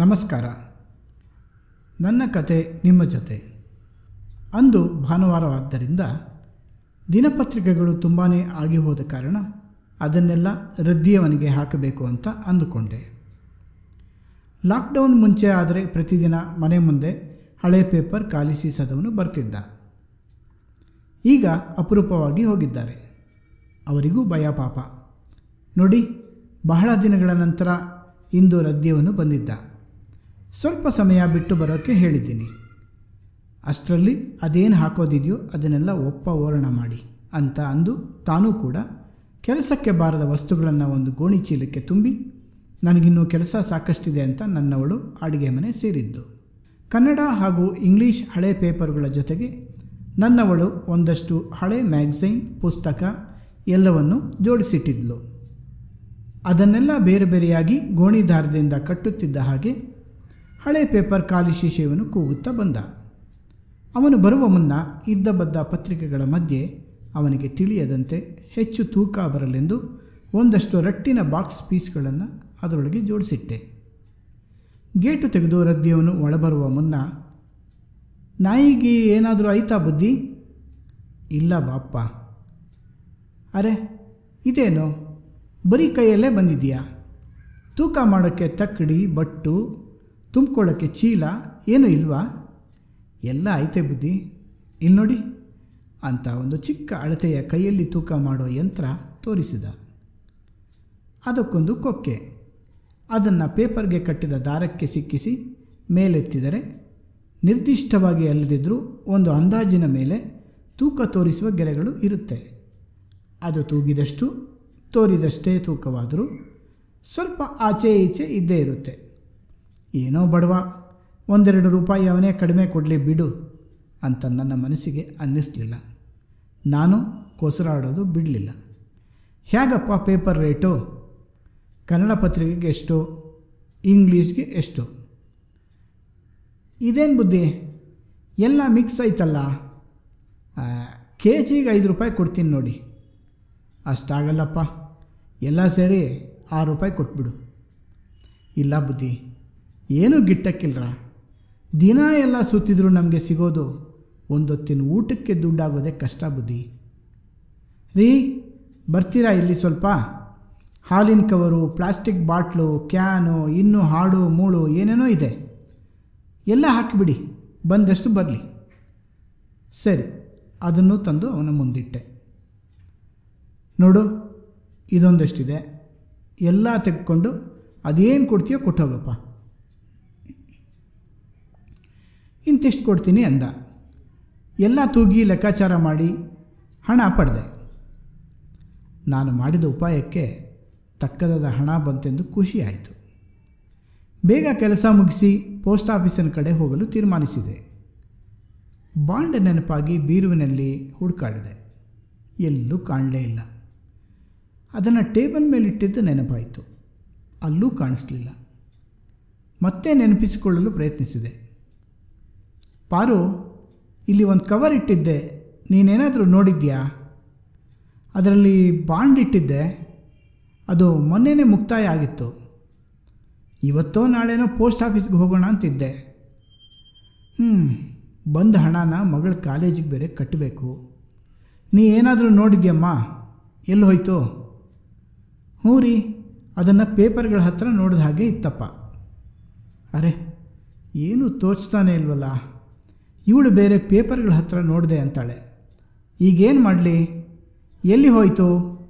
ನಮಸ್ಕಾರ. ನನ್ನ ಕತೆ ನಿಮ್ಮ ಜೊತೆ. ಅಂದು ಭಾನುವಾರವಾದ್ದರಿಂದ ದಿನಪತ್ರಿಕೆಗಳು ತುಂಬಾ ಆಗಿ ಹೋದ ಕಾರಣ ಅದನ್ನೆಲ್ಲ ರದ್ದಿಯವನಿಗೆ ಹಾಕಬೇಕು ಅಂತ ಅಂದುಕೊಂಡೆ. ಲಾಕ್ಡೌನ್ ಮುಂಚೆ ಆದರೆ ಪ್ರತಿದಿನ ಮನೆ ಮುಂದೆ ಹಳೆ ಪೇಪರ್ ಕಾಲಿಸಿ ಸದವನು ಬರ್ತಿದ್ದ. ಈಗ ಅಪರೂಪವಾಗಿ ಹೋಗಿದ್ದಾರೆ. ಅವರಿಗೂ ಭಯ ಪಾಪ. ನೋಡಿ, ಬಹಳ ದಿನಗಳ ನಂತರ ಇಂದು ರದ್ದಿಯವನು ಬಂದಿದ್ದ. ಸ್ವಲ್ಪ ಸಮಯ ಬಿಟ್ಟು ಬರೋಕ್ಕೆ ಹೇಳಿದ್ದೀನಿ. ಅಷ್ಟರಲ್ಲಿ ಅದೇನು ಹಾಕೋದಿದೆಯೋ ಅದನ್ನೆಲ್ಲ ಒಪ್ಪ ಓರಣ ಮಾಡಿ ಅಂತ ಅಂದು ತಾನೂ ಕೂಡ ಕೆಲಸಕ್ಕೆ ಬಾರದ ವಸ್ತುಗಳನ್ನು ಒಂದು ಗೋಣಿ ಚೀಲಕ್ಕೆ ತುಂಬಿ, ನನಗಿನ್ನೂ ಕೆಲಸ ಸಾಕಷ್ಟಿದೆ ಅಂತ ನನ್ನವಳು ಅಡುಗೆ ಮನೆ ಸೇರಿದ್ದು. ಕನ್ನಡ ಹಾಗೂ ಇಂಗ್ಲೀಷ್ ಹಳೆ ಪೇಪರ್ಗಳ ಜೊತೆಗೆ ನನ್ನವಳು ಒಂದಷ್ಟು ಹಳೆ ಮ್ಯಾಗ್ಝೈನ್, ಪುಸ್ತಕ ಎಲ್ಲವನ್ನು ಜೋಡಿಸಿಟ್ಟಿದ್ಲು. ಅದನ್ನೆಲ್ಲ ಬೇರೆ ಬೇರೆಯಾಗಿ ಗೋಣಿದಾರದಿಂದ ಕಟ್ಟುತ್ತಿದ್ದ ಹಾಗೆ ಹಳೆ ಪೇಪರ್ ಖಾಲಿ ಶೀಶೆಯನ್ನು ಕೂಗುತ್ತಾ ಬಂದ. ಅವನು ಬರುವ ಮುನ್ನ ಇದ್ದ ಬದ್ದ ಪತ್ರಿಕೆಗಳ ಮಧ್ಯೆ ಅವನಿಗೆ ತಿಳಿಯದಂತೆ ಹೆಚ್ಚು ತೂಕ ಬರಲೆಂದು ಒಂದಷ್ಟು ರಟ್ಟಿನ ಬಾಕ್ಸ್ ಪೀಸ್ಗಳನ್ನು ಅದರೊಳಗೆ ಜೋಡಿಸಿಟ್ಟೆ. ಗೇಟು ತೆಗೆದು ರದ್ದಿಯವನು ಒಳಬರುವ ಮುನ್ನ, ನಾಯಿಗೆ ಏನಾದರೂ ಆಯ್ತಾ ಬುದ್ಧಿ? ಇಲ್ಲ ಬಾಪ್ಪ. ಅರೆ, ಇದೇನು? ಬರೀ ಕೈಯಲ್ಲೇ ಬಂದಿದೆಯಾ ತೂಕ ಮಾಡೋಕ್ಕೆ ತಕ್ಕಡಿ, ಬಟ್ಟು ತುಂಬ್ಕೊಳ್ಳೋಕ್ಕೆ ಚೀಲ ಏನೂ ಇಲ್ವಾ? ಎಲ್ಲ ಐತೆ ಬುದ್ಧಿ? ಇಲ್ಲಿ ನೋಡಿ. ಅಂತ ಒಂದು ಚಿಕ್ಕ ಅಳತೆಯ ಕೈಯಲ್ಲಿ ತೂಕ ಮಾಡುವ ಯಂತ್ರ ತೋರಿಸಿದ. ಅದಕ್ಕೊಂದು ಕೊಕ್ಕೆ. ಅದನ್ನು ಪೇಪರ್ಗೆ ಕಟ್ಟಿದ ದಾರಕ್ಕೆ ಸಿಕ್ಕಿಸಿ ಮೇಲೆತ್ತಿದರೆ ನಿರ್ದಿಷ್ಟವಾಗಿ ಅಲ್ಲದಿದ್ದರೂ ಒಂದು ಅಂದಾಜಿನ ಮೇಲೆ ತೂಕ ತೋರಿಸುವ ಗೆರೆಗಳು ಇರುತ್ತೆ. ಅದು ತೂಗಿದಷ್ಟು, ತೋರಿದಷ್ಟೇ ತೂಕವಾದರೂ ಸ್ವಲ್ಪ ಆಚೆ ಈಚೆ ಇದ್ದೇ ಇರುತ್ತೆ. ಏನೋ ಬಡವ, ಒಂದೆರಡು ರೂಪಾಯಿ ಅವನೇ ಕಡಿಮೆ ಕೊಡಲಿ ಬಿಡು ಅಂತ ನನ್ನ ಮನಸ್ಸಿಗೆ ಅನ್ನಿಸ್ಲಿಲ್ಲ. ನಾನು ಕೊಸರಾಡೋದು ಬಿಡಲಿಲ್ಲ. ಹೇಗಪ್ಪ ಪೇಪರ್ ರೇಟು? ಕನ್ನಡ ಪತ್ರಿಕೆಗೆ ಎಷ್ಟು? ಇಂಗ್ಲೀಷ್ಗೆ ಎಷ್ಟು? ಇದೇನು ಬುದ್ಧಿ? ಎಲ್ಲ ಮಿಕ್ಸ್ ಆಯ್ತಲ್ಲ? ಕೆ ಜಿಗೆ ಐದು ರೂಪಾಯಿ ಕೊಡ್ತೀನಿ ನೋಡಿ. ಅಷ್ಟಾಗಲ್ಲಪ್ಪ. ಎಲ್ಲ ಸೇರಿ ಆರು ರೂಪಾಯಿ ಕೊಟ್ಬಿಡು. ಇಲ್ಲ ಬುದ್ಧಿ. ಏನೂ ಗಿಟ್ಟಕ್ಕಿಲ್ರ? ದಿನ ಎಲ್ಲ ಸುತ್ತಿದ್ರೂ ನಮಗೆ ಸಿಗೋದು ಒಂದೊತ್ತಿನ ಊಟಕ್ಕೆ ದುಡ್ಡಾಗೋದೇ ಕಷ್ಟ ಬುದ್ಧಿ. ರೀ, ಬರ್ತೀರಾ ಇಲ್ಲಿ ಸ್ವಲ್ಪ? ಹಾಲಿನ ಕವರು, ಪ್ಲಾಸ್ಟಿಕ್ ಬಾಟ್ಲು, ಕ್ಯಾನು, ಇನ್ನೂ ಹಾಡು, ಮೂಳು, ಏನೇನೋ ಇದೆ. ಎಲ್ಲ ಹಾಕಿಬಿಡಿ, ಬಂದಷ್ಟು ಬರಲಿ. ಸರಿ, ಅದನ್ನು ತಂದು ಅವನ ಮುಂದಿಟ್ಟೆ. ನೋಡು, ಇದೊಂದಷ್ಟಿದೆ. ಎಲ್ಲ ತೆಗೆದುಕೊಂಡು ಅದೇನು ಕೊಡ್ತೀಯೋ ಕೊಟ್ಟೋಗಪ್ಪ ಇಂತಿಷ್ಟು ಕೊಡ್ತೀನಿ ಅಂದ. ಎಲ್ಲ ತೂಗಿ ಲೆಕ್ಕಾಚಾರ ಮಾಡಿ ಹಣ ಪಡೆದೆ. ನಾನು ಮಾಡಿದ ಉಪಾಯಕ್ಕೆ ತಕ್ಕದಾದ ಹಣ ಬಂತೆಂದು ಖುಷಿ ಆಯಿತು. ಬೇಗ ಕೆಲಸ ಮುಗಿಸಿ ಪೋಸ್ಟ್ ಆಫೀಸಿನ ಕಡೆ ಹೋಗಲು ತೀರ್ಮಾನಿಸಿದೆ. ಬಾಂಡ್ ನೆನಪಾಗಿ ಬೀರುವಿನಲ್ಲಿ ಹುಡುಕಾಡಿದೆ. ಎಲ್ಲೂ ಕಾಣಲೇ ಇಲ್ಲ. ಅದನ್ನು ಟೇಬಲ್ ಮೇಲಿಟ್ಟಿದ್ದು ನೆನಪಾಯಿತು. ಅಲ್ಲೂ ಕಾಣಿಸ್ಲಿಲ್ಲ. ಮತ್ತೆ ನೆನಪಿಸಿಕೊಳ್ಳಲು ಪ್ರಯತ್ನಿಸಿದೆ. ಪಾರು, ಇಲ್ಲಿ ಒಂದು ಕವರ್ ಇಟ್ಟಿದ್ದೆ. ನೀನೇನಾದರೂ ನೋಡಿದ್ಯಾ? ಅದರಲ್ಲಿ ಬಾಂಡ್ ಇಟ್ಟಿದ್ದೆ. ಅದು ಮೊನ್ನೆನೇ ಮುಕ್ತಾಯ ಆಗಿತ್ತು. ಇವತ್ತೋ ನಾಳೆನೋ ಪೋಸ್ಟ್ ಆಫೀಸ್ಗೆ ಹೋಗೋಣ ಅಂತಿದ್ದೆ. ಹ್ಞೂ ಬಂದ ಹಣನ ಮಗಳ ಕಾಲೇಜಿಗೆ ಬೇರೆ ಕಟ್ಟಬೇಕು ನೀ ಏನಾದರೂ ನೋಡಿದ್ಯಮ್ಮ? ಎಲ್ಲಿ ಹೋಯ್ತು? ಹ್ಞೂ ರೀ, ಅದನ್ನು ಪೇಪರ್ಗಳ ಹತ್ರ ನೋಡಿದ ಹಾಗೆ ಇತ್ತಪ್ಪ. ಅರೆ, ಏನು ತೋಚ್ತಾನೆ ಇಲ್ವಲ್ಲ? ಇವಳು ಬೇರೆ ಪೇಪರ್ಗಳ ಹತ್ರ ನೋಡಿದೆ ಅಂತಾಳೆ. ಈಗೇನು ಮಾಡಲಿ? ಎಲ್ಲಿ ಹೋಯಿತು?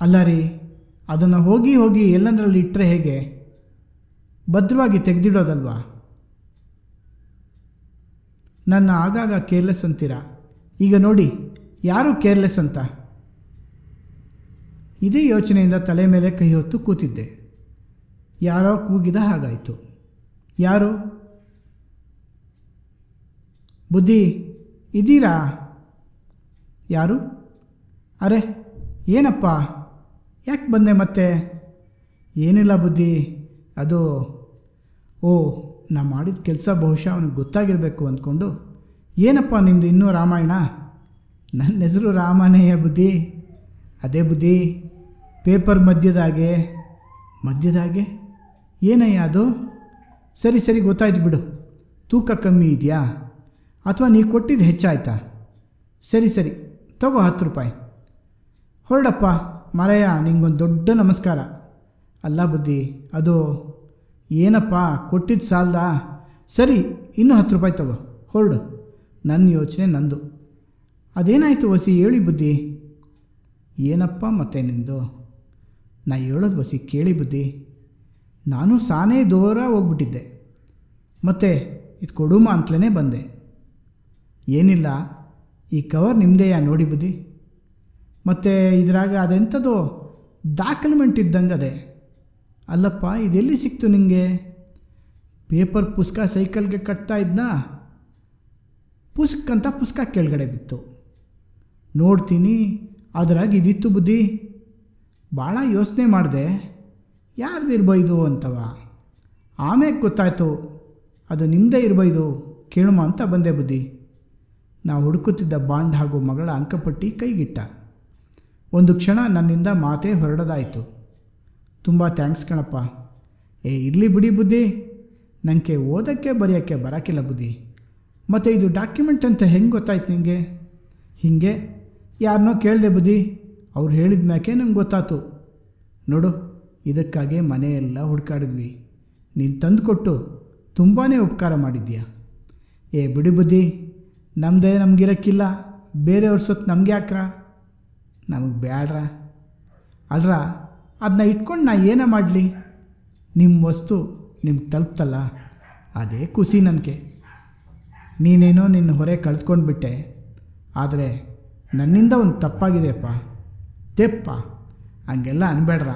ಅಲ್ಲ ರೀ, ಅದನ್ನು ಹೋಗಿ ಹೋಗಿ ಎಲ್ಲಂದ್ರಲ್ಲಿ ಇಟ್ಟರೆ ಹೇಗೆ? ಭದ್ರವಾಗಿ ತೆಗೆದಿಡೋದಲ್ವಾ? ನನ್ನ ಆಗಾಗ ಕೇರ್ಲೆಸ್ ಅಂತೀರಾ? ಈಗ ನೋಡಿ, ಯಾರು ಕೇರ್ಲೆಸ್ ಅಂತ? ಇದೇ ಯೋಚನೆಯಿಂದ ತಲೆ ಮೇಲೆ ಕೈ ಹೊತ್ತು ಕೂತಿದ್ದೆ. ಯಾರೋ ಕೂಗಿದ ಹಾಗಾಯಿತು. ಯಾರು? ಬುದ್ಧಿ ಇದ್ದೀರಾ? ಯಾರು? ಅರೆ, ಏನಪ್ಪ? ಯಾಕೆ ಬಂದೆ ಮತ್ತೆ? ಏನಿಲ್ಲ ಬುದ್ಧಿ. ಅದು, ಓ ನಾ ಮಾಡಿದ ಕೆಲಸ ಬಹುಶಃ ಅವನಿಗೆ ಗೊತ್ತಾಗಿರಬೇಕು ಅಂದ್ಕೊಂಡು, ಏನಪ್ಪ ನಿಮ್ಮದು ಇನ್ನೂ ರಾಮಾಯಣ? ನನ್ನ ಹೆಸರು ರಾಮನೇಯ ಬುದ್ಧಿ. ಅದೇ ಬುದ್ಧಿ. ಪೇಪರ್ ಮಧ್ಯದಾಗೆ ಮಧ್ಯದಾಗೆ ಏನಯ್ಯ ಅದು? ಸರಿ ಸರಿ, ಗೊತ್ತಾಯ್ತು ಬಿಡು. ತೂಕ ಕಮ್ಮಿ ಇದೆಯಾ? ಅಥವಾ ನೀ ಕೊಟ್ಟಿದ್ದು ಹೆಚ್ಚಾಯ್ತಾ? ಸರಿ ಸರಿ. ತಗೋ ಹತ್ತು ರೂಪಾಯಿ. ಹೊರಡಪ್ಪ. ಮಾರಯ್ಯ ನಿಂಗೊಂದು ದೊಡ್ಡ ನಮಸ್ಕಾರ. ಅಲ್ಲ ಬುದ್ಧಿ, ಅದು ಏನಪ್ಪ ಕೊಟ್ಟಿದ್ದು ಸಾಲದಾ? ಸರಿ, ಇನ್ನೂ ಹತ್ತು ರೂಪಾಯಿ ತಗೋ. ಹೊರಡು. ನನ್ನ ಯೋಚನೆ ನಂದು. ಅದೇನಾಯಿತು ವಸಿ, ಹೇಳಿ ಬುದ್ಧಿ. ಏನಪ್ಪ ಮತ್ತೆ ನಿಂದು? ನಾ ಹೇಳೋದು ವಸಿ, ಕೇಳಿ ಬುದ್ಧಿ. ನಾನು ಸಾನೇ ದೂರ ಹೋಗ್ಬಿಟ್ಟಿದ್ದೆ. ಮತ್ತೆ ಇದು ಕೊಡುಮ ಅಂತಲೇ ಬಂದೆ. ಏನಿಲ್ಲ, ಈ ಕವರ್ ನಿಮ್ಮದೇಯಾ ನೋಡಿ ಬುದ್ಧಿ. ಮತ್ತು ಇದ್ರಾಗ ಅದೆಂಥದ್ದು ಡಾಕ್ಯುಮೆಂಟ್ ಇದ್ದಂಗೆ ಅದೇ. ಅಲ್ಲಪ್ಪ, ಇದೆಲ್ಲಿ ಸಿಕ್ತು ನಿಮಗೆ ಪೇಪರ್ ಪುಸ್ತಕ ಸೈಕಲ್ಗೆ ಕಟ್ತಾ ಇದ್ನಾ? ಪುಸ್ತಕ ಅಂತ ಪುಸ್ತಕ ಕೆಳಗಡೆ ಬಿತ್ತು. ನೋಡ್ತೀನಿ, ಅದ್ರಾಗ ಇದಿತ್ತು ಬುದ್ಧಿ. ಭಾಳ ಯೋಚನೆ ಮಾಡಿದೆ. ಯಾರ್ದಿರ್ಬೈದು ಅಂತವ? ಆಮೇಲೆ ಗೊತ್ತಾಯಿತು, ಅದು ನಿಮ್ಮದೇ ಇರ್ಬೈದು ಕೇಳುಮ ಅಂತ ಬಂದೆ ಬುದ್ಧಿ. ನಾವು ಹುಡುಕುತ್ತಿದ್ದ ಬಾಂಡ್ ಹಾಗೂ ಮಗಳ ಅಂಕಪಟ್ಟಿ ಕೈಗಿಟ್ಟ. ಒಂದು ಕ್ಷಣ ನನ್ನಿಂದ ಮಾತೇ ಹೊರಡದಾಯಿತು. ತುಂಬ ಥ್ಯಾಂಕ್ಸ್ ಕಣಪ್ಪ. ಏ, ಇರಲಿ ಬಿಡಿ ಬುದ್ಧಿ. ನನಗೆ ಓದೋಕ್ಕೆ ಬರೆಯೋಕ್ಕೆ ಬರೋಕ್ಕಿಲ್ಲ ಬುದ್ಧಿ. ಮತ್ತು ಇದು ಡಾಕ್ಯುಮೆಂಟ್ ಅಂತ ಹೆಂಗೆ ಗೊತ್ತಾಯ್ತು ನಿಮಗೆ ಹೀಗೆ? ಯಾರನ್ನೋ ಕೇಳಿದೆ ಬುದ್ಧಿ. ಅವ್ರು ಹೇಳಿದ ಮ್ಯಾಕೆ ನಂಗೆ ಗೊತ್ತಾಯ್ತು ನೋಡು, ಇದಕ್ಕಾಗೆ ಮನೆಯೆಲ್ಲ ಹುಡ್ಕಾಡಿದ್ವಿ. ನೀನು ತಂದುಕೊಟ್ಟು ತುಂಬಾ ಉಪಕಾರ ಮಾಡಿದ್ಯಾ. ಏ, ಬಿಡಿ ಬುದ್ಧಿ. ನಮ್ಮದೇ ನಮಗಿರೋಕ್ಕಿಲ್ಲ ಬೇರೆಯವ್ರ ಸೊತ್ತು ನಮ್ಗೆ ಯಾಕ್ರ? ನಮಗೆ ಬ್ಯಾಡ್ರ? ಅಲ್ರ ಅದನ್ನ ಇಟ್ಕೊಂಡು ನಾ ಏನೇ ಮಾಡಲಿ? ನಿಮ್ಮ ವಸ್ತು ನಿಮ್ಗೆ ತಲುಪ್ತಲ್ಲ? ಅದೇ ಖುಷಿ ನನಗೆ. ನೀನೇನೋ ನಿನ್ನ ಹೊರೆ ಕಳ್ತ್ಕೊಂಡು ಬಿಟ್ಟೆ ಆದರೆ ನನ್ನಿಂದ ಒಂದು ತಪ್ಪಾಗಿದೆಯಪ್ಪ. ತೆಪ್ಪ. ಹಂಗೆಲ್ಲ ಅನ್ಬೇಡ್ರ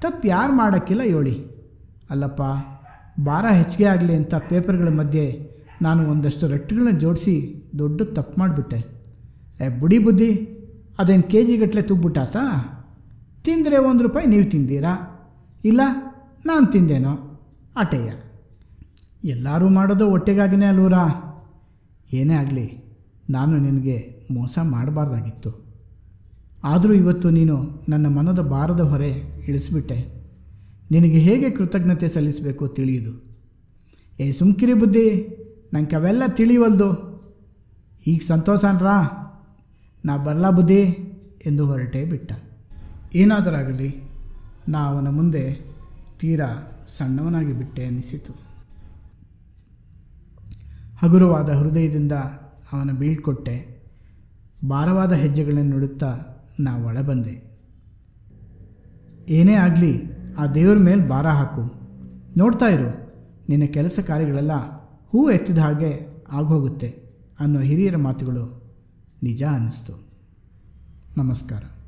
ತಪ್ಪು ಯಾರು ಮಾಡೋಕ್ಕಿಲ್ಲ ಹೇಳಿ ಅಲ್ಲಪ್ಪ, ಭಾರ ಹೆಚ್ಚಿಗೆ ಆಗಲಿ ಅಂತ ಪೇಪರ್ಗಳ ಮಧ್ಯೆ ನಾನು ಒಂದಷ್ಟು ರಟ್ಟುಗಳನ್ನ ಜೋಡಿಸಿ ದೊಡ್ಡ ತಪ್ಪು ಮಾಡಿಬಿಟ್ಟೆ. ಏ, ಬುಡಿ ಬುದ್ಧಿ, ಅದೇನು ಕೆ ಜಿಗಟ್ಟಲೆ ತುಗ್ಬಿಟ್ಟಾತ ತಿಂದರೆ ಒಂದು ರೂಪಾಯಿ ನೀವು ತಿಂದೀರಾ? ಇಲ್ಲ, ನಾನು ತಿಂದೇನೋ? ಆಟೆಯ ಎಲ್ಲರೂ ಮಾಡೋದು ಹೊಟ್ಟೆಗಾಗಿನೇ ಅಲ್ವರಾ ಏನೇ ಆಗಲಿ, ನಾನು ನಿನಗೆ ಮೋಸ ಮಾಡಬಾರ್ದಾಗಿತ್ತು. ಆದರೂ ಇವತ್ತು ನೀನು ನನ್ನ ಮನದ ಭಾರದ ಹೊರೆ ಇಳಿಸ್ಬಿಟ್ಟೆ. ನಿನಗೆ ಹೇಗೆ ಕೃತಜ್ಞತೆ ಸಲ್ಲಿಸಬೇಕು ತಿಳಿಯುದು ಏ, ಸುಮ್ಕಿರಿ ಬುದ್ಧಿ. ನಂಗೆ ಅವೆಲ್ಲ ತಿಳಿವಲ್ದು. ಈಗ ಸಂತೋಷನ್ರಾ? ನಾ ಬರಲ ಬುದ್ಧಿ ಎಂದು ಹೊರಟೇ ಬಿಟ್ಟ. ಏನಾದರಾಗಲಿ, ನಾ ಅವನ ಮುಂದೆ ತೀರಾ ಸಣ್ಣವನಾಗಿ ಬಿಟ್ಟೆ ಅನ್ನಿಸಿತು. ಹಗುರವಾದ ಹೃದಯದಿಂದ ಅವನ ಬೀಳ್ಕೊಟ್ಟೆ. ಭಾರವಾದ ಹೆಜ್ಜೆಗಳನ್ನು ನುಡುತ್ತಾ ನಾ ಒಳಬಂದೆ ಏನೇ ಆಗಲಿ, ಆ ದೇವ್ರ ಮೇಲೆ ಭಾರ ಹಾಕು. ನೋಡ್ತಾ ಇರು, ನಿನ್ನ ಕೆಲಸ ಕಾರ್ಯಗಳೆಲ್ಲ ಹೂ ಎತ್ತಿದ ಹಾಗೆ ಆಗೋಗುತ್ತೆ ಅನ್ನೋ ಹಿರಿಯರ ಮಾತುಗಳು ನಿಜ ಅನ್ನಿಸ್ತು. ನಮಸ್ಕಾರ.